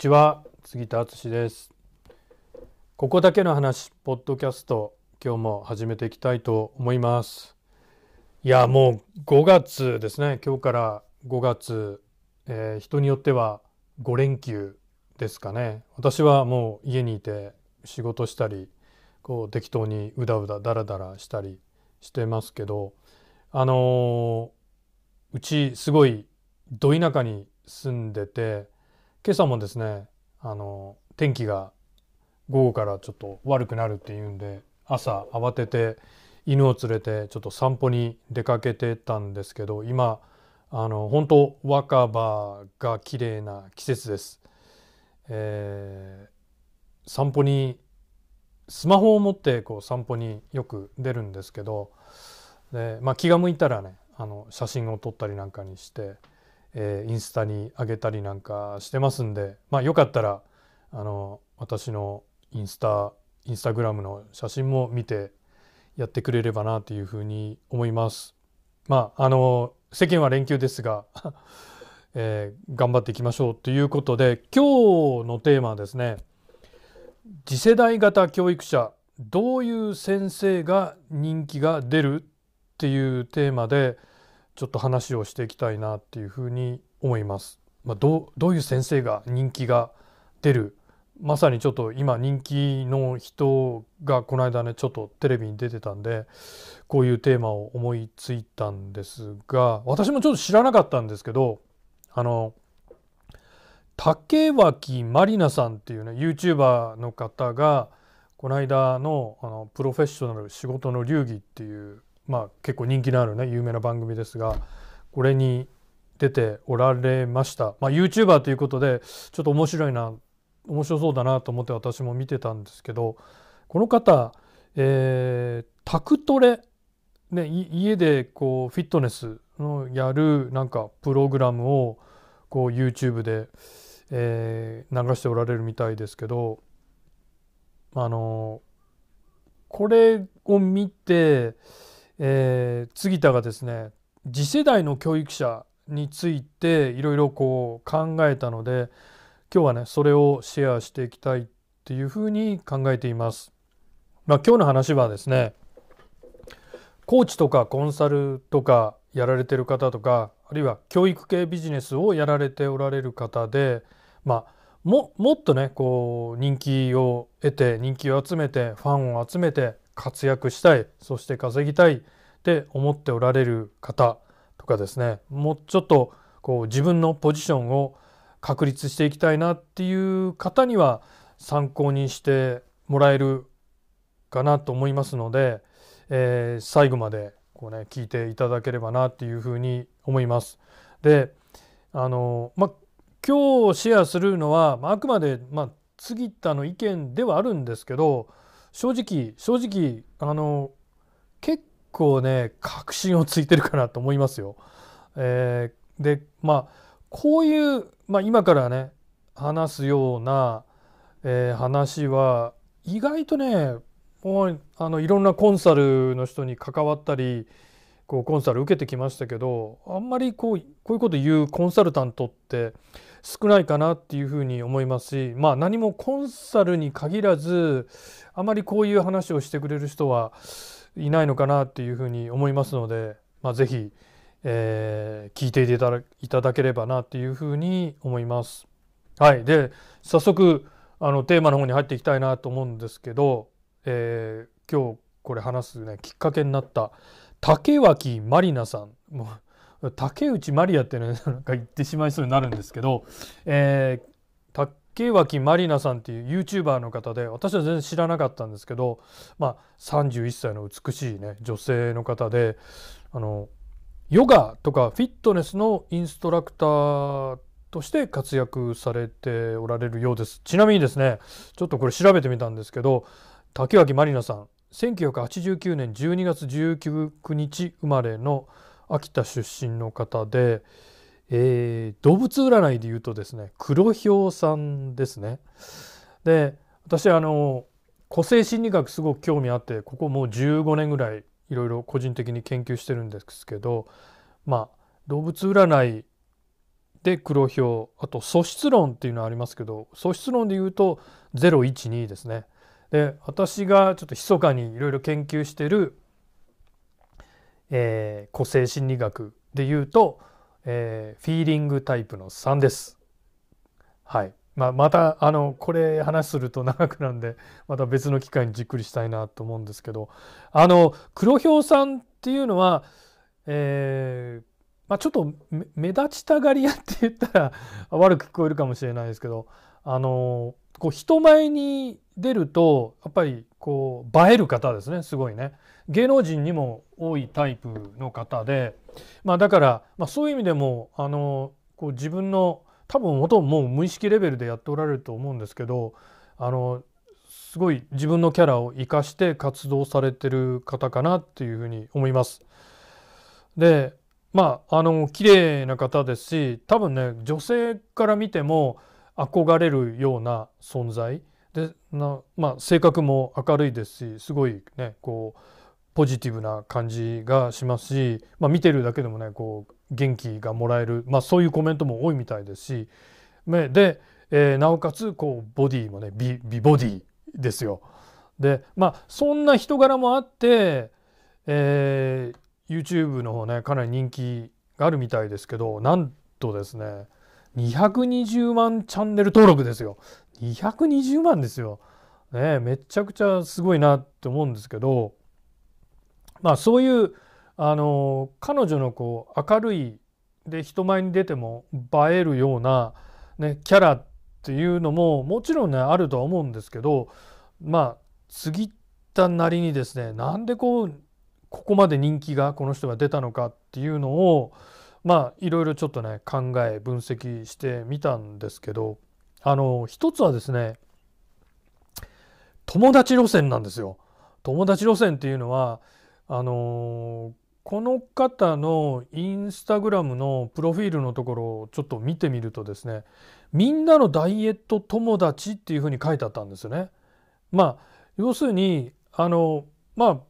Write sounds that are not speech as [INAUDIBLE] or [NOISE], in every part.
ちは。杉田敦です。ここだけの話ポッドキャスト今日も始めていきたいと思います。いやもう5月ですね。今日から5月、えー、人によっては5連休ですかね。私はもう家にいて仕事したりこう適当にうだうだだらだらしたりしてますけどあのー、うちすごいど田舎に住んでて今朝もですねあの天気が午後からちょっと悪くなるっていうんで朝慌てて犬を連れてちょっと散歩に出かけてたんですけど今あの本当若葉が綺麗な季節です。えー、散歩にスマホを持ってこう散歩によく出るんですけどで、まあ、気が向いたらねあの写真を撮ったりなんかにしてえー、インスタに上げたりなんかしてますんで、まあ、よかったらあの私のインスタインスタグラムの写真も見てやってくれればなというふうに思います。まああの世間は連休ですが、[LAUGHS] えー、頑張っていきましょうということで今日のテーマはですね次世代型教育者どういう先生が人気が出るっていうテーマでちょっと話をしていきたいなっていうふうに思います。まあ、どういう先生が人気が出る？まさにちょっと今人気の人がこの間ねちょっとテレビに出てたんでこういうテーマを思いついたんですが私もちょっと知らなかったんですけどあの竹脇まりなさんっていうね YouTuber の方がこの間のあのプロフェッショナル仕事の流儀っていうまあ、結構人気のあるね有名な番組ですがこれに出ておられました、まあ、YouTuber ということでちょっと面白いな面白そうだなと思って私も見てたんですけどこの方、えー、タクトレ、ね、家でこうフィットネスのやるなんかプログラムをこう YouTube で、えー、流しておられるみたいですけどあのこれを見てえー、杉田がですね次世代の教育者についていろいろこう考えたので今日はねそれをシェアしていきたいっていうふうに考えています。まあ、今日の話はですねコーチとかコンサルとかやられてる方とかあるいは教育系ビジネスをやられておられる方でまあももっとねこう人気を得て人気を集めてファンを集めて活躍したいそして稼ぎたいって思っておられる方とかですねもうちょっとこう自分のポジションを確立していきたいなっていう方には参考にしてもらえるかなと思いますので、えー、最後までこうね聞いていただければなっていうふうに思います。であのま今日シェアするのはまあくまでまあ杉田の意見ではあるんですけど正直正直あの結構ね確信をついてるかなと思いますよ。えー、でまあこういう、まあ、今からね話すような、えー、話は意外とねもうあのいろんなコンサルの人に関わったりこうコンサル受けてきましたけどあんまりこうこういうこと言うコンサルタントって少ないかなっていうふうに思いますしまあ何もコンサルに限らずあまりこういう話をしてくれる人はいないのかなっていうふうに思いますので、まあ、是非、えー、聞いていただいただければなっていうふうに思います。はい、で早速あのテーマの方に入っていきたいなと思うんですけど、えー、今日これ話すねきっかけになった竹脇まりなさんもう竹内まりやってねなんか言ってしまいそうになるんですけど、えー、竹脇まりなさんっていう YouTuber の方で私は全然知らなかったんですけど、まあ、31歳の美しいね女性の方であのヨガとかフィットネスのインストラクターとして活躍されておられるようです。ちなみにですねちょっとこれ調べてみたんですけど竹脇まりなさん1989年12月19日生まれの秋田出身の方で、えー、動物占いでいうとですね黒ひょうさんですね。で私あの個性心理学すごく興味あってここもう15年ぐらいいろいろ個人的に研究してるんですけどまあ動物占いで黒表あと素質論っていうのはありますけど素質論で言うと012ですね。で私がちょっと密かにいろいろ研究してる、えー、個性心理学で言うと、えー、フィーリングタイプの3です。はい。まあ、またあのこれ話すると長くなんでまた別の機会にじっくりしたいなと思うんですけどあの黒豹さんっていうのは、えーまあ、ちょっと目立ちたがり屋って言ったら悪く聞こえるかもしれないですけどあのこう人前に出るとやっぱりこう映える方ですねすごいね芸能人にも多いタイプの方で、まあ、だから、まあ、そういう意味でもあのこう自分の多分元もう無意識レベルでやっておられると思うんですけどあのすごい自分のキャラを生かして活動されてる方かなっていうふうに思います。でまああの綺麗な方ですし多分ね女性から見ても憧れるような存在でな、まあ、性格も明るいですしすごいねこうポジティブな感じがしますし、まあ、見てるだけでもねこう元気がもらえる、まあ、そういうコメントも多いみたいですしで、えー、なおかつこうボディもね美美ボディですよ。でまあそんな人柄もあって、えー、YouTube の方ねかなり人気があるみたいですけどなんとですね220万チャンネル登録ですよ。220万ですよ。ねめちゃくちゃすごいなって思うんですけどまあそういうあの彼女のこう明るいで人前に出ても映えるような、ね、キャラっていうのももちろんねあるとは思うんですけどまあ過ぎたなりにですねなんでこうここまで人気がこの人が出たのかっていうのをまあいろいろちょっとね考え分析してみたんですけどあの一つはですね友達路線なんですよ。友達路線っていうのはあのこの方のインスタグラムのプロフィールのところをちょっと見てみるとですねみんなのダイエット友達っていうふうに書いてあったんですよね。まあ要するにあのま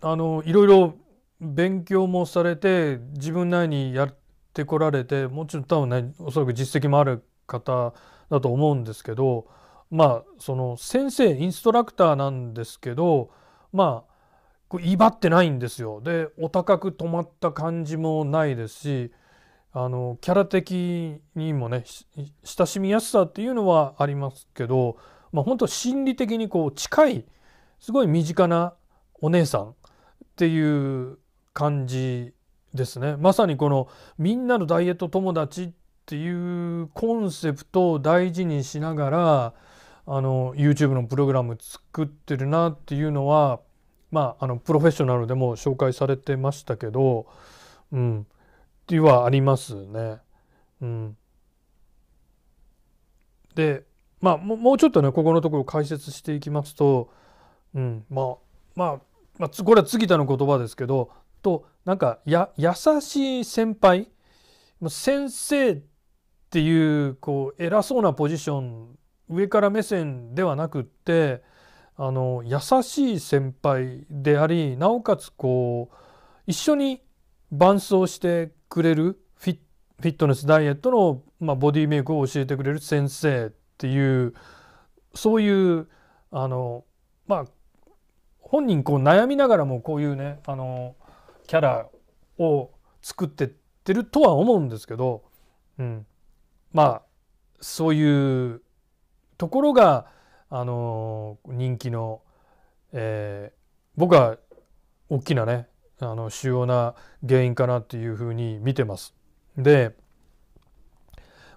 ああのいろいろ勉強もされて自分なりにやってこられてもちろん多分ねおそらく実績もある方だと思うんですけどまあその先生インストラクターなんですけどまあ威張ってないんですよ。でお高く止まった感じもないですしあのキャラ的にもね親しみやすさっていうのはありますけど、まあ、本当心理的にこう近いすごい身近なお姉さんっていう感じですね。まさにこのみんなのダイエット友達っていうコンセプトを大事にしながらあの YouTube のプログラム作ってるなっていうのはまあ、あのプロフェッショナルでも紹介されてましたけど、うん、っていうはありますね。うん、でまあもうちょっとねここのところ解説していきますと、うん、まあまあ、まあ、これは杉田の言葉ですけどとなんかや優しい先輩先生っていうこう偉そうなポジション上から目線ではなくってあの優しい先輩でありなおかつこう一緒に伴走してくれるフィットネスダイエットの、まあ、ボディメイクを教えてくれる先生っていうそういうあのまあ本人こう悩みながらもこういうねあのキャラを作ってってるとは思うんですけど、うん、まあそういうところがあの人気の、えー、僕は大きなねあの主要な原因かなっていうふうに見てます。で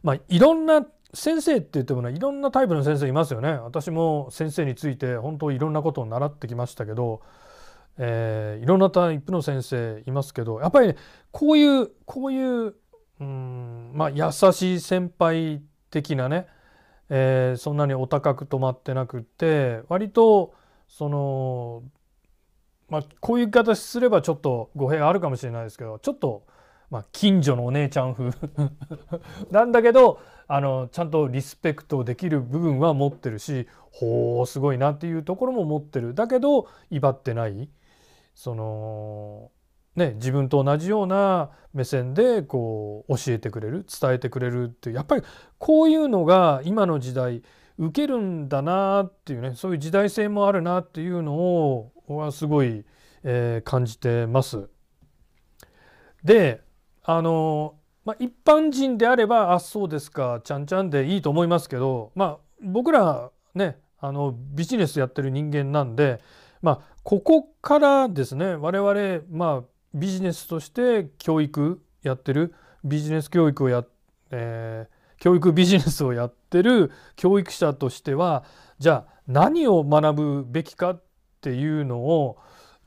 まあいろんな先生って言ってもねいろんなタイプの先生いますよね。私も先生について本当いろんなことを習ってきましたけど、えー、いろんなタイプの先生いますけどやっぱりねこういうこういううんまあ優しい先輩的なねえー、そんなにお高く止まってなくって割とそのまあこういう言い方すればちょっと語弊があるかもしれないですけどちょっと、まあ、近所のお姉ちゃん風。[LAUGHS] なんだけどあのちゃんとリスペクトできる部分は持ってるしほうすごいなっていうところも持ってる。だけど威張ってない。そのね、自分と同じような目線でこう教えてくれる伝えてくれるっていうやっぱりこういうのが今の時代受けるんだなっていうねそういう時代性もあるなっていうのをはすごい、えー、感じてます。であの、まあ、一般人であればあそうですかちゃんちゃんでいいと思いますけどまあ僕らねあのビジネスやってる人間なんでまあここからですね我々まあビジネスとして教育やってるビジネス教育をや、えー、教育ビジネスをやってる [LAUGHS] 教育者としてはじゃあ何を学ぶべきかっていうのを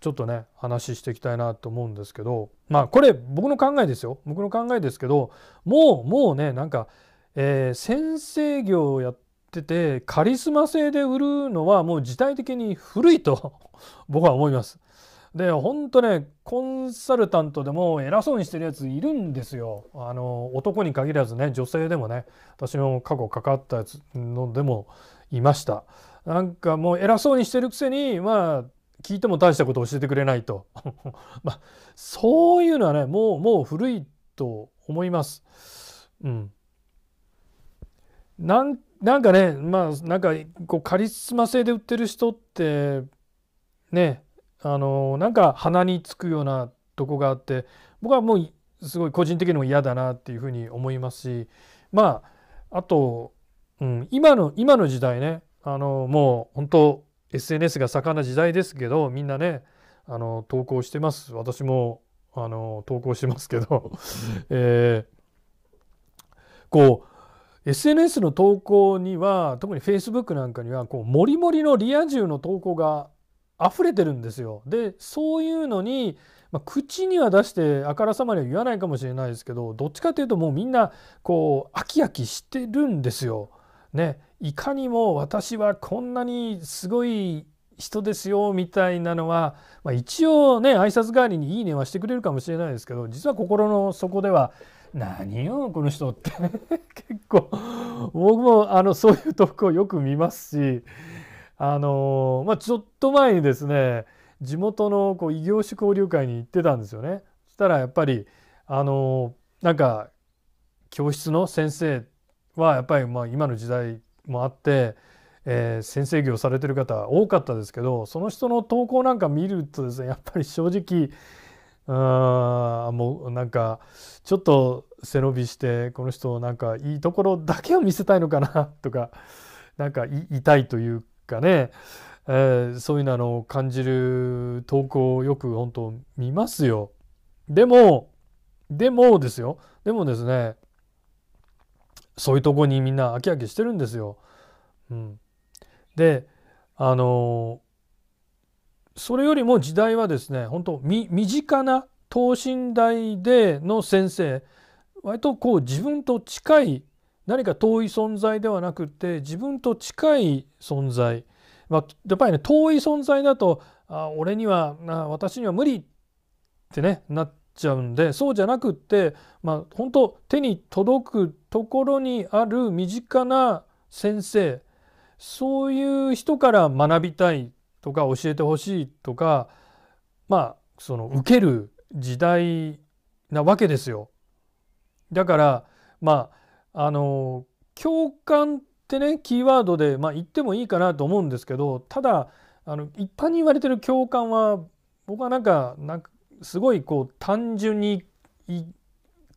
ちょっとね話していきたいなと思うんですけどまあこれ僕の考えですよ。僕の考えですけどもうもうねなんか、えー、先生業をやってててカリスマ性で売るのはもう時代的に古いと [LAUGHS] 僕は思います。で本当ねコンサルタントでも偉そうにしてるやついるんですよ。あの男に限らずね女性でもね私の過去関わったやつのでもいました。なんかもう偉そうにしてるくせにまあ聞いても大したこと教えてくれないと [LAUGHS] まあそういうのはねもうもう古いと思います。うん、なんなんかねまあなんかこうカリスマ性で売ってる人ってねあのなんか鼻につくようなとこがあって僕はもうすごい個人的にも嫌だなっていうふうに思いますしまああと、うん、今の今の時代ねあのもう本当 SNS が盛んな時代ですけどみんなねあの投稿してます。私もあの投稿してますけど、[LAUGHS] えー、こう SNS の投稿には特に Facebook なんかにはこうモリモリのリア充の投稿が溢れてるんですよ。でそういうのに、まあ、口には出してあからさまには言わないかもしれないですけどどっちかというともうみんなこう飽き飽きしてるんですよ。ね、いかにも私はこんなにすごい人ですよみたいなのは、まあ、一応ね挨拶代わりに「いいね」はしてくれるかもしれないですけど実は心の底では「何よこの人」って [LAUGHS] 結構僕もあのそういう投稿よく見ますしあのまあ、ちょっと前にですね地元のこう異業種交流会に行ってたんですよね。そしたらやっぱりあのなんか教室の先生はやっぱりまあ今の時代もあって、えー、先生業されてる方多かったですけどその人の投稿なんか見るとですねやっぱり正直あもうなんかちょっと背伸びしてこの人なんかいいところだけを見せたいのかな [LAUGHS] とかなんか言いというかね、えー、そういうのを感じる投稿をよく本当見ますよ。でもでもですよでもですねそういうとこにみんな飽き飽きしてるんですよ。うん、であのそれよりも時代はですね本当身近な等身大での先生割とこう自分と近い何か遠い存在ではなくて自分と近い存在、まあ、やっぱりね遠い存在だとあ俺にはあ私には無理ってねなっちゃうんでそうじゃなくって、まあ、本当手に届くところにある身近な先生そういう人から学びたい。とか教えてほしいとかまあその受ける時代なわけですよ。だからまああの共感ってねキーワードで、まあ、言ってもいいかなと思うんですけどただあの一般に言われてる共感は僕はなんかなんかすごいこう単純に言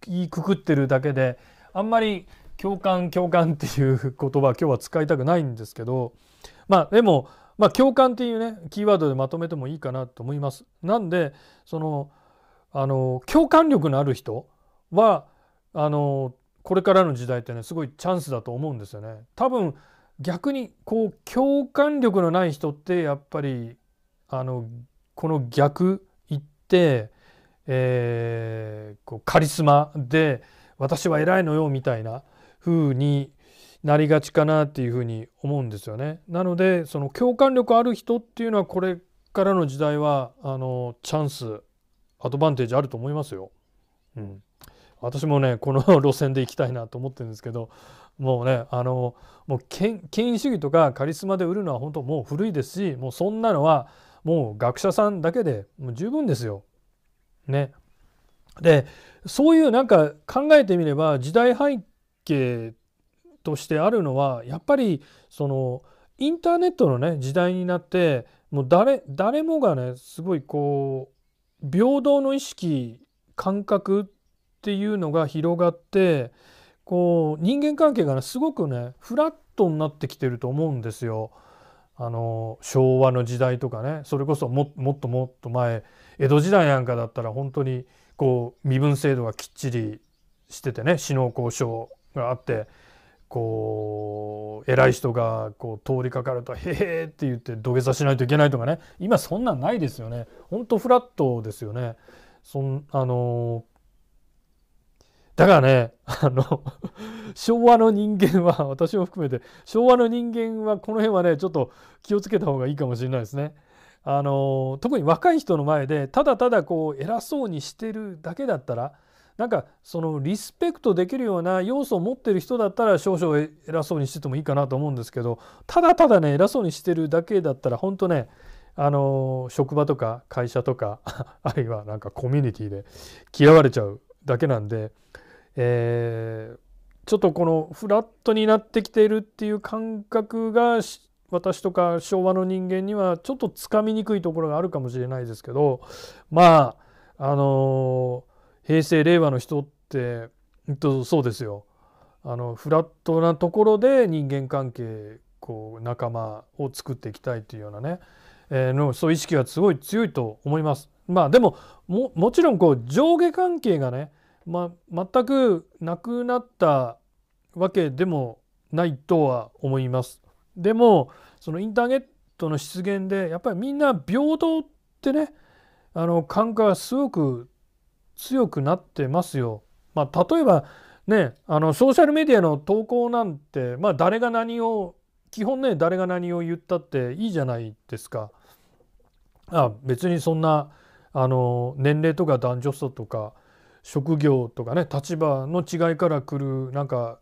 いくくってるだけであんまり共感共感っていう言葉今日は使いたくないんですけどまあでもまあ共感っていうねキーワードでまとめてもいいかなと思います。なんでそのあの共感力のある人はあのこれからの時代ってねすごいチャンスだと思うんですよね。多分逆にこう共感力のない人ってやっぱりあのこの逆言って、えー、こうカリスマで私は偉いのよみたいな風になりがちかなっていうふうに思うんですよね。なのでその共感力ある人っていうのはこれからの時代はあのチャンスアドバンテージあると思いますよ。うん、私もねこの路線で行きたいなと思ってるんですけどもうねあのもう権威主義とかカリスマで売るのは本当もう古いですしもうそんなのはもう学者さんだけでもう十分ですよ。ね。でそういうなんか考えてみれば時代背景としてあるのはやっぱりそのインターネットのね時代になってもう誰誰もがねすごいこう平等の意識感覚っていうのが広がってこう人間関係がねすごくねフラットになってきてると思うんですよ。あの昭和の時代とかねそれこそももっともっと前江戸時代なんかだったら本当にこう身分制度がきっちりしててね死の交渉があってこう偉い人がこう通りかかると「へえ」って言って土下座しないといけないとかね今そんなんないですよね。本当フラットですよね。そんあのだからねあの昭和の人間は私も含めて昭和の人間はこの辺はねちょっと気をつけた方がいいかもしれないですね。あの特に若い人の前でただただこう偉そうにしてるだけだったらなんかそのリスペクトできるような要素を持ってる人だったら少々偉そうにしててもいいかなと思うんですけどただただね偉そうにしてるだけだったら本当ねあの職場とか会社とか [LAUGHS] あるいはなんかコミュニティで嫌われちゃうだけなんで、えー、ちょっとこのフラットになってきているっていう感覚が私とか昭和の人間にはちょっとつかみにくいところがあるかもしれないですけどまああの平成令和の人ってそうですよあのフラットなところで人間関係こう仲間を作っていきたいっていうようなね、えー、のそういう意識がすごい強いと思います。まあでもももちろんこう上下関係がね、まあ、全くなくなったわけでもないとは思います。でもそのインターネットの出現でやっぱりみんな平等ってねあの感覚がすごく強くなってますよ。まあ、例えばねあのソーシャルメディアの投稿なんて、まあ、誰が何を基本ね誰が何を言ったっていいじゃないですか。あ別にそんなあの年齢とか男女差とか職業とかね立場の違いから来るなんか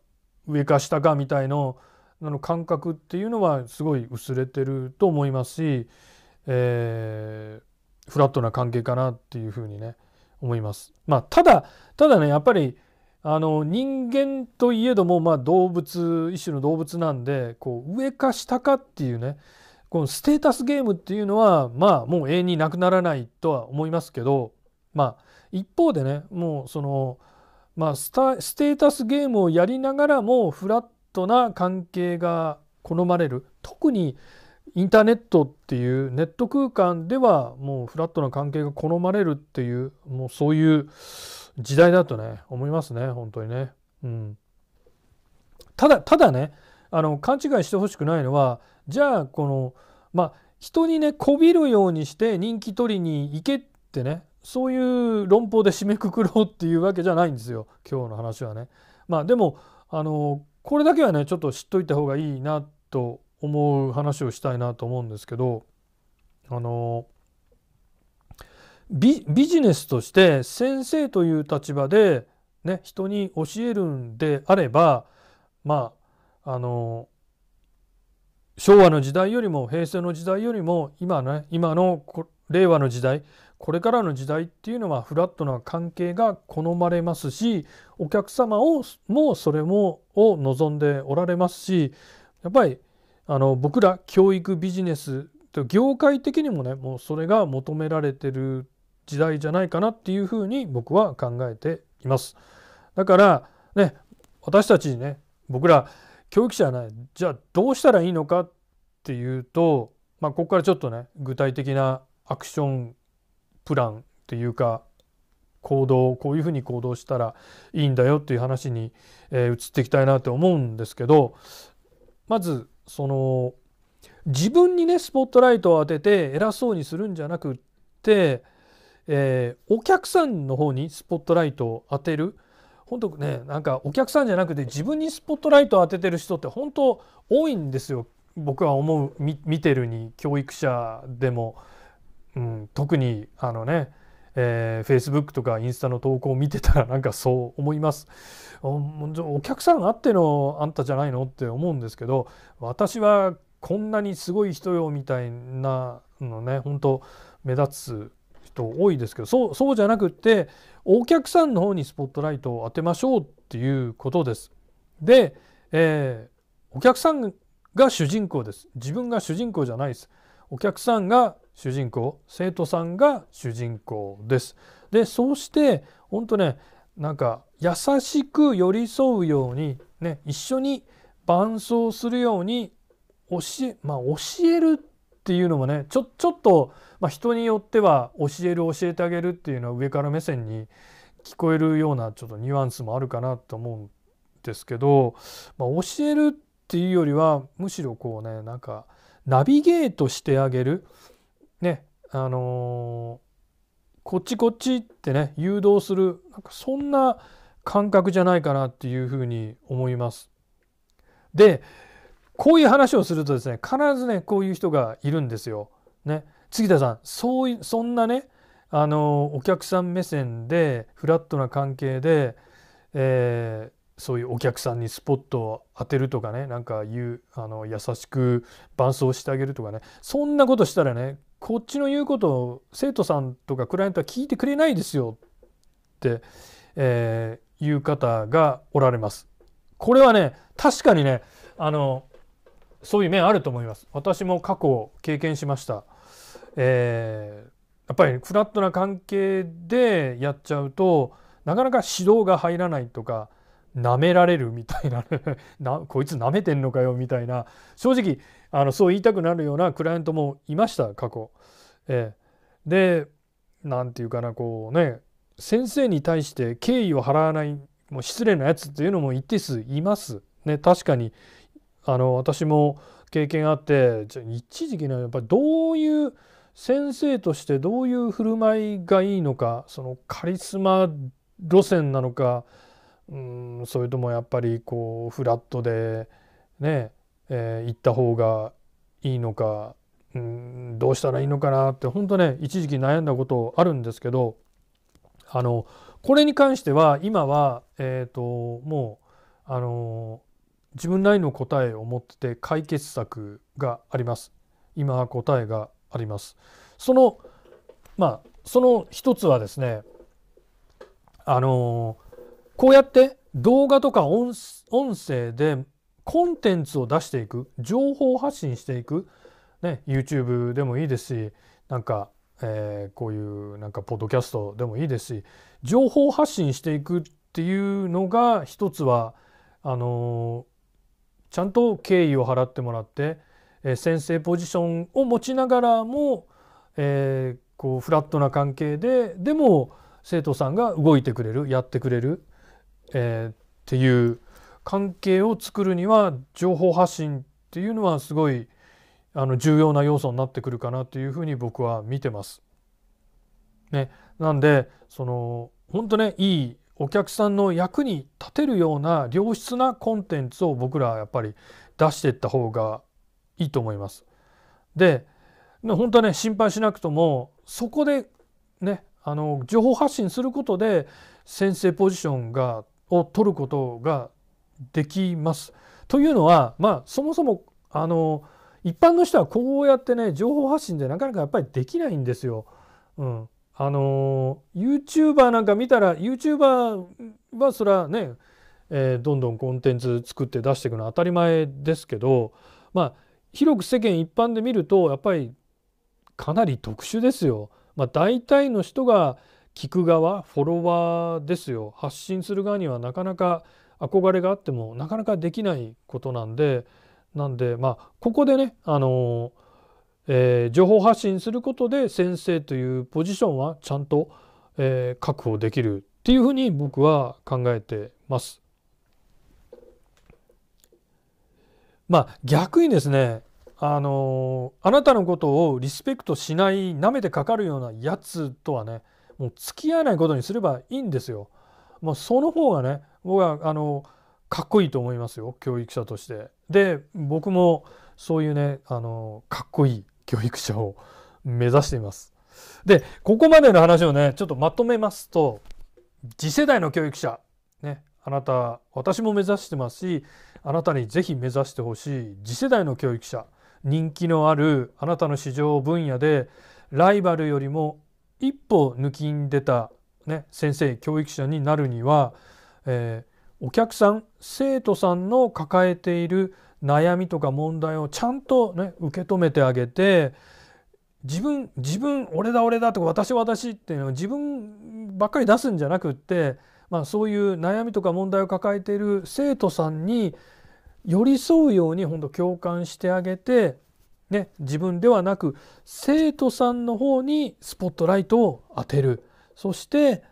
上か下かみたいのの感覚っていうのはすごい薄れてると思いますし、えー、フラットな関係かなっていうふうにね思います。まあ、ただただねやっぱりあの人間といえどもまあ動物一種の動物なんでこう上か下かっていうねこのステータスゲームっていうのはまあもう永遠になくならないとは思いますけどまあ一方でねもうそのまあステータスゲームをやりながらもフラットな関係が好まれる特にインターネットっていうネット空間ではもうフラットな関係が好まれるっていうもうそういう時代だとね思いますね本当にね。うん、ただただねあの勘違いしてほしくないのはじゃあこのまあ人にねこびるようにして人気取りに行けってねそういう論法で締めくくろうっていうわけじゃないんですよ今日の話はね。まあでもあのこれだけはねちょっと知っといた方がいいなと思う話をしたいなと思うんですけどあのビジネスとして先生という立場で、ね、人に教えるんであればまああの昭和の時代よりも平成の時代よりも今ね今の令和の時代これからの時代っていうのはフラットな関係が好まれますしお客様をもそれもを望んでおられますしやっぱりあの僕ら教育ビジネスと業界的にもねもうそれが求められてる時代じゃないかなっていうふうに僕は考えています。だからね私たちね僕ら教育者はねじゃあどうしたらいいのかっていうと、まあ、ここからちょっとね具体的なアクションプランっていうか行動こういうふうに行動したらいいんだよっていう話に、えー、移っていきたいなと思うんですけどまずその自分にねスポットライトを当てて偉そうにするんじゃなくって、えー、お客さんの方にスポットライトを当てる。本当ねなんかお客さんじゃなくて自分にスポットライトを当ててる人って本当多いんですよ。僕は思う見てるに教育者でも、うん、特にあのねえー、Facebook とかインスタの投稿を見てたらなんかそう思いますお客さんあってのあんたじゃないのって思うんですけど私はこんなにすごい人よみたいなのね本当目立つ人多いですけどそうそうじゃなくってお客さんの方にスポットライトを当てましょうっていうことです。で、えー、お客さんが主人公です。自分が主人公じゃないです。お客さんが主人公生徒さんが主人公です。でそうして本当ねなんか優しく寄り添うようにね一緒に伴奏するように教えまあ教えるっていうのもねちょちょっと、まあ、人によっては教える教えてあげるっていうのは上から目線に聞こえるようなちょっとニュアンスもあるかなと思うんですけど、まあ、教えるっていうよりはむしろこうねなんかナビゲートしてあげるねあのー、こっちこっちってね誘導するなんかそんな感覚じゃないかなっていうふうに思います。でこういう話をするとですね必ずねこういう人がいるんですよ。ね杉田さんそういそんなねあのお客さん目線でフラットな関係で、えー、そういうお客さんにスポットを当てるとかねなんか言うあの優しく伴奏してあげるとかねそんなことしたらねこっちの言うことを生徒さんとかクライアントは聞いてくれないですよって、えー、いう方がおられます。これはね確かにねあのそういう面あると思います。私も過去経験しました。えー、やっぱりフラットな関係でやっちゃうとなかなか指導が入らないとか舐められるみたいな [LAUGHS] なこいつ舐めてんのかよみたいな正直あのそう言いたくなるようなクライアントもいました過去。えー、で何て言うかなこうね先生に対して敬意を払わないもう失礼なやつっていうのも一定数います。ね確かにあの私も経験あってじゃ一時期ねやっぱりどういう先生としてどういう振る舞いがいいのかそのカリスマ路線なのかうんそれともやっぱりこうフラットでね、えー、行った方がいいのかうんどうしたらいいのかなって本当ね一時期悩んだことあるんですけどあのこれに関しては今は、えーと、もうあの自分なりの答えを持ってて解決策があります。今は答えがあります。そのまあその一つはですねあのこうやって動画とか音声でコンテンツを出していく情報発信していく、ね、YouTube でもいいですしなんか、えー、こういうなんかポッドキャストでもいいですし情報発信していくっていうのが一つはあのー、ちゃんと敬意を払ってもらって、えー、先生ポジションを持ちながらも、えー、こうフラットな関係ででも生徒さんが動いてくれるやってくれる。えー、っていう関係を作るには情報発信っていうのはすごいあの重要な要素になってくるかなというふうに僕は見てます。ね、なんでその本当ねいいお客さんの役に立てるような良質なコンテンツを僕らはやっぱり出していった方がいいと思います。で本当はね心配しなくともそこでねあの情報発信することで先生ポジションがを取ることができます。というのはまあそもそもあの一般の人はこうやってね情報発信でなかなかやっぱりできないんですよ。うん、あの YouTuber なんか見たら YouTuber はそれはね、えー、どんどんコンテンツ作って出していくのは当たり前ですけどまあ広く世間一般で見るとやっぱりかなり特殊ですよ。まあ、大体の人が聞く側フォロワーですよ発信する側にはなかなか憧れがあってもなかなかできないことなんでなんでまあここでねあの、えー、情報発信することで先生というポジションはちゃんと、えー、確保できるっていうふうに僕は考えてます。まあ逆にですねあのあなたのことをリスペクトしないなめてかかるようなやつとはねもう付き合えないことにすればいいんですよ。もうその方がね僕はあのかっこいいと思いますよ教育者として。で僕もそういうねあのかっこいい教育者を目指しています。でここまでの話をねちょっとまとめますと次世代の教育者ねあなた私も目指してますしあなたにぜひ目指してほしい次世代の教育者人気のあるあなたの市場分野でライバルよりも一歩抜きん出た、ね、先生教育者になるには、えー、お客さん生徒さんの抱えている悩みとか問題をちゃんとね受け止めてあげて自分自分俺だ俺だとか私私っていうのは自分ばっかり出すんじゃなくって、まあ、そういう悩みとか問題を抱えている生徒さんに寄り添うように本当共感してあげて、ね、自分ではなく生徒さんの方にスポットライトを当てるそして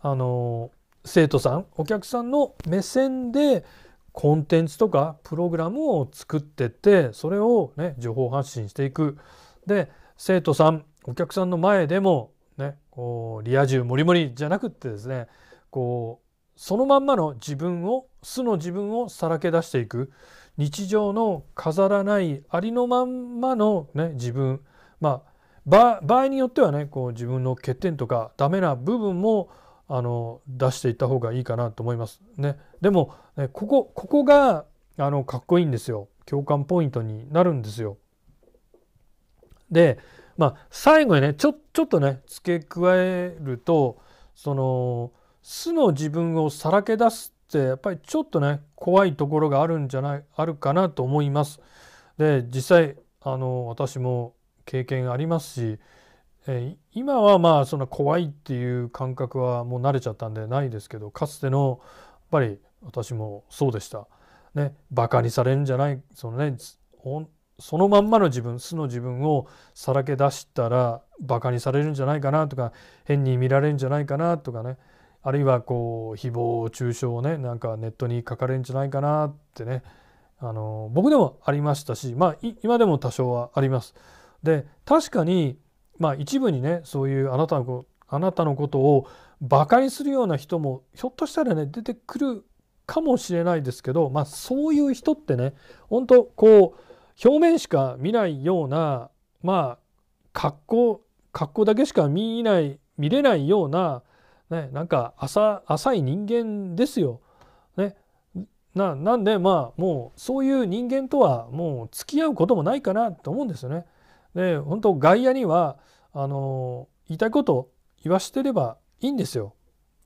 あの生徒さんお客さんの目線でコンテンツとかプログラムを作ってってそれをね情報発信していく。で生徒さんお客さんの前でもねこうリア充もりもりじゃなくってですねこうそのまんまの自分を素の自分をさらけ出していく日常の飾らないありのまんまの、ね、自分まあ場合によってはねこう自分の欠点とかダメな部分もあの出していった方がいいかなと思います。ね、でも、ね、ここここがあのかっこいいんですよ共感ポイントになるんですよ。でまあ最後にねちょちょっとね付け加えるとその素の自分をさらけ出すってやっぱりちょっとね怖いところがあるんじゃないあるかなと思います。で実際あの私も経験ありますしえ今はまあそんな怖いっていう感覚はもう慣れちゃったんでないですけどかつてのやっぱり私もそうでした。ねバカにされるんじゃないそのねそのまんまの自分素の自分をさらけ出したらバカにされるんじゃないかなとか変に見られるんじゃないかなとかねあるいはこう誹謗中傷をねなんかネットに書かれるんじゃないかなってねあの僕でもありましたしまあ今でも多少はあります。で確かにまあ一部にねそういうあなたのあなたのことをバカにするような人もひょっとしたらね出てくるかもしれないですけど、まあ、そういう人ってね本当こう表面しか見ないようなまあ格好格好だけしか見ない見れないような、ね、なんか浅い人間ですよ。ね、ななんでまあもうそういう人間とはもう付き合うこともないかなと思うんですよね。で本当外野にはあの言いたいこと言わしてればいいんですよ。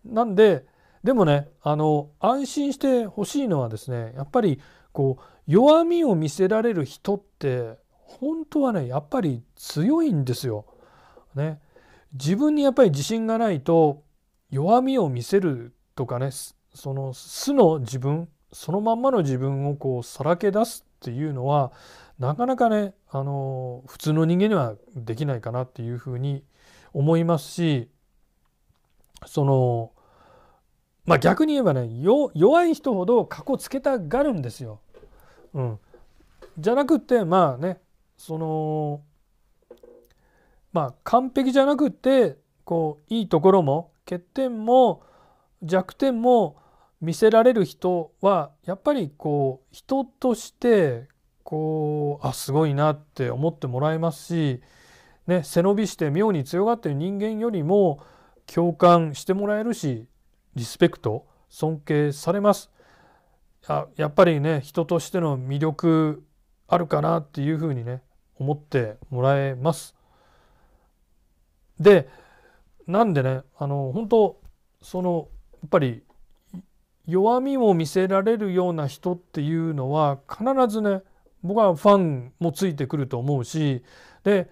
なんででもねあの安心してほしいのはですねやっぱりこう弱みを見せられる人って本当はねやっぱり強いんですよ。ね、自分にやっぱり自信がないと弱みを見せるとかねその素の自分そのまんまの自分をこうさらけ出すっていうのはなかなかねあの普通の人間にはできないかなっていうふうに思いますしそのまあ逆に言えばね弱い人ほど過去つけたがるんですよ。うん、じゃなくてまあねそのまあ完璧じゃなくてこういいところも欠点も弱点も見せられる人はやっぱりこう人としてこうあすごいなって思ってもらえますし、ね、背伸びして妙に強がってる人間よりも共感してもらえるしリスペクト尊敬されます。ややっぱりね人としての魅力あるかなっていうふうにね思ってもらえます。でなんでねあの本当そのやっぱり弱みを見せられるような人っていうのは必ずね僕はファンもついてくると思うしで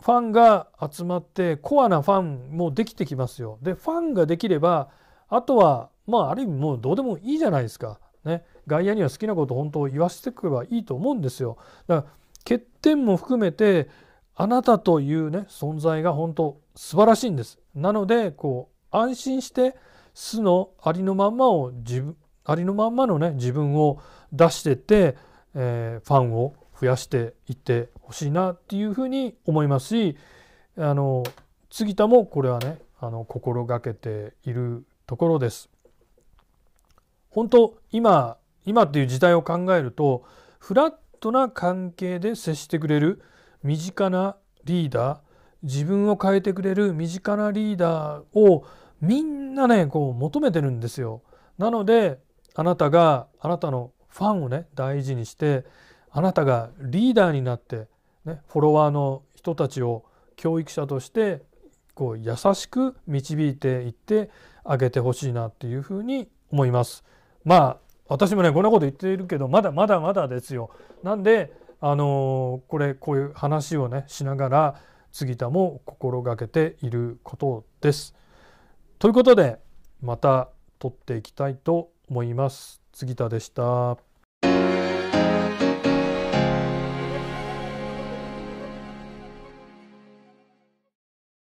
ファンが集まってコアなファンもできてきますよ。でファンができればあとはまあある意味もうどうでもいいじゃないですか。ね、外野には好きなことを本当言わせてくればいいと思うんですよ。だから欠点も含めてあなたというね存在が本当素晴らしいんです。なのでこう安心して素のありのまんまを自分ありのまんまのね自分を出してってえー、ファンを増やしていってほしいなっていうふうに思いますしあの杉田もこれはねあの心がけているところです。本当今今っていう時代を考えるとフラットな関係で接してくれる身近なリーダー自分を変えてくれる身近なリーダーをみんなねこう求めてるんですよ。なのであなたがあなたのファンをね大事にしてあなたがリーダーになって、ね、フォロワーの人たちを教育者としてこう優しく導いていってあげてほしいなっていうふうに思います。まあ私もねこんなこと言っているけどまだまだまだですよ。なんであのこれこういう話をねしながら杉田も心がけていることです。ということでまた撮っていきたいと思います。杉田でした。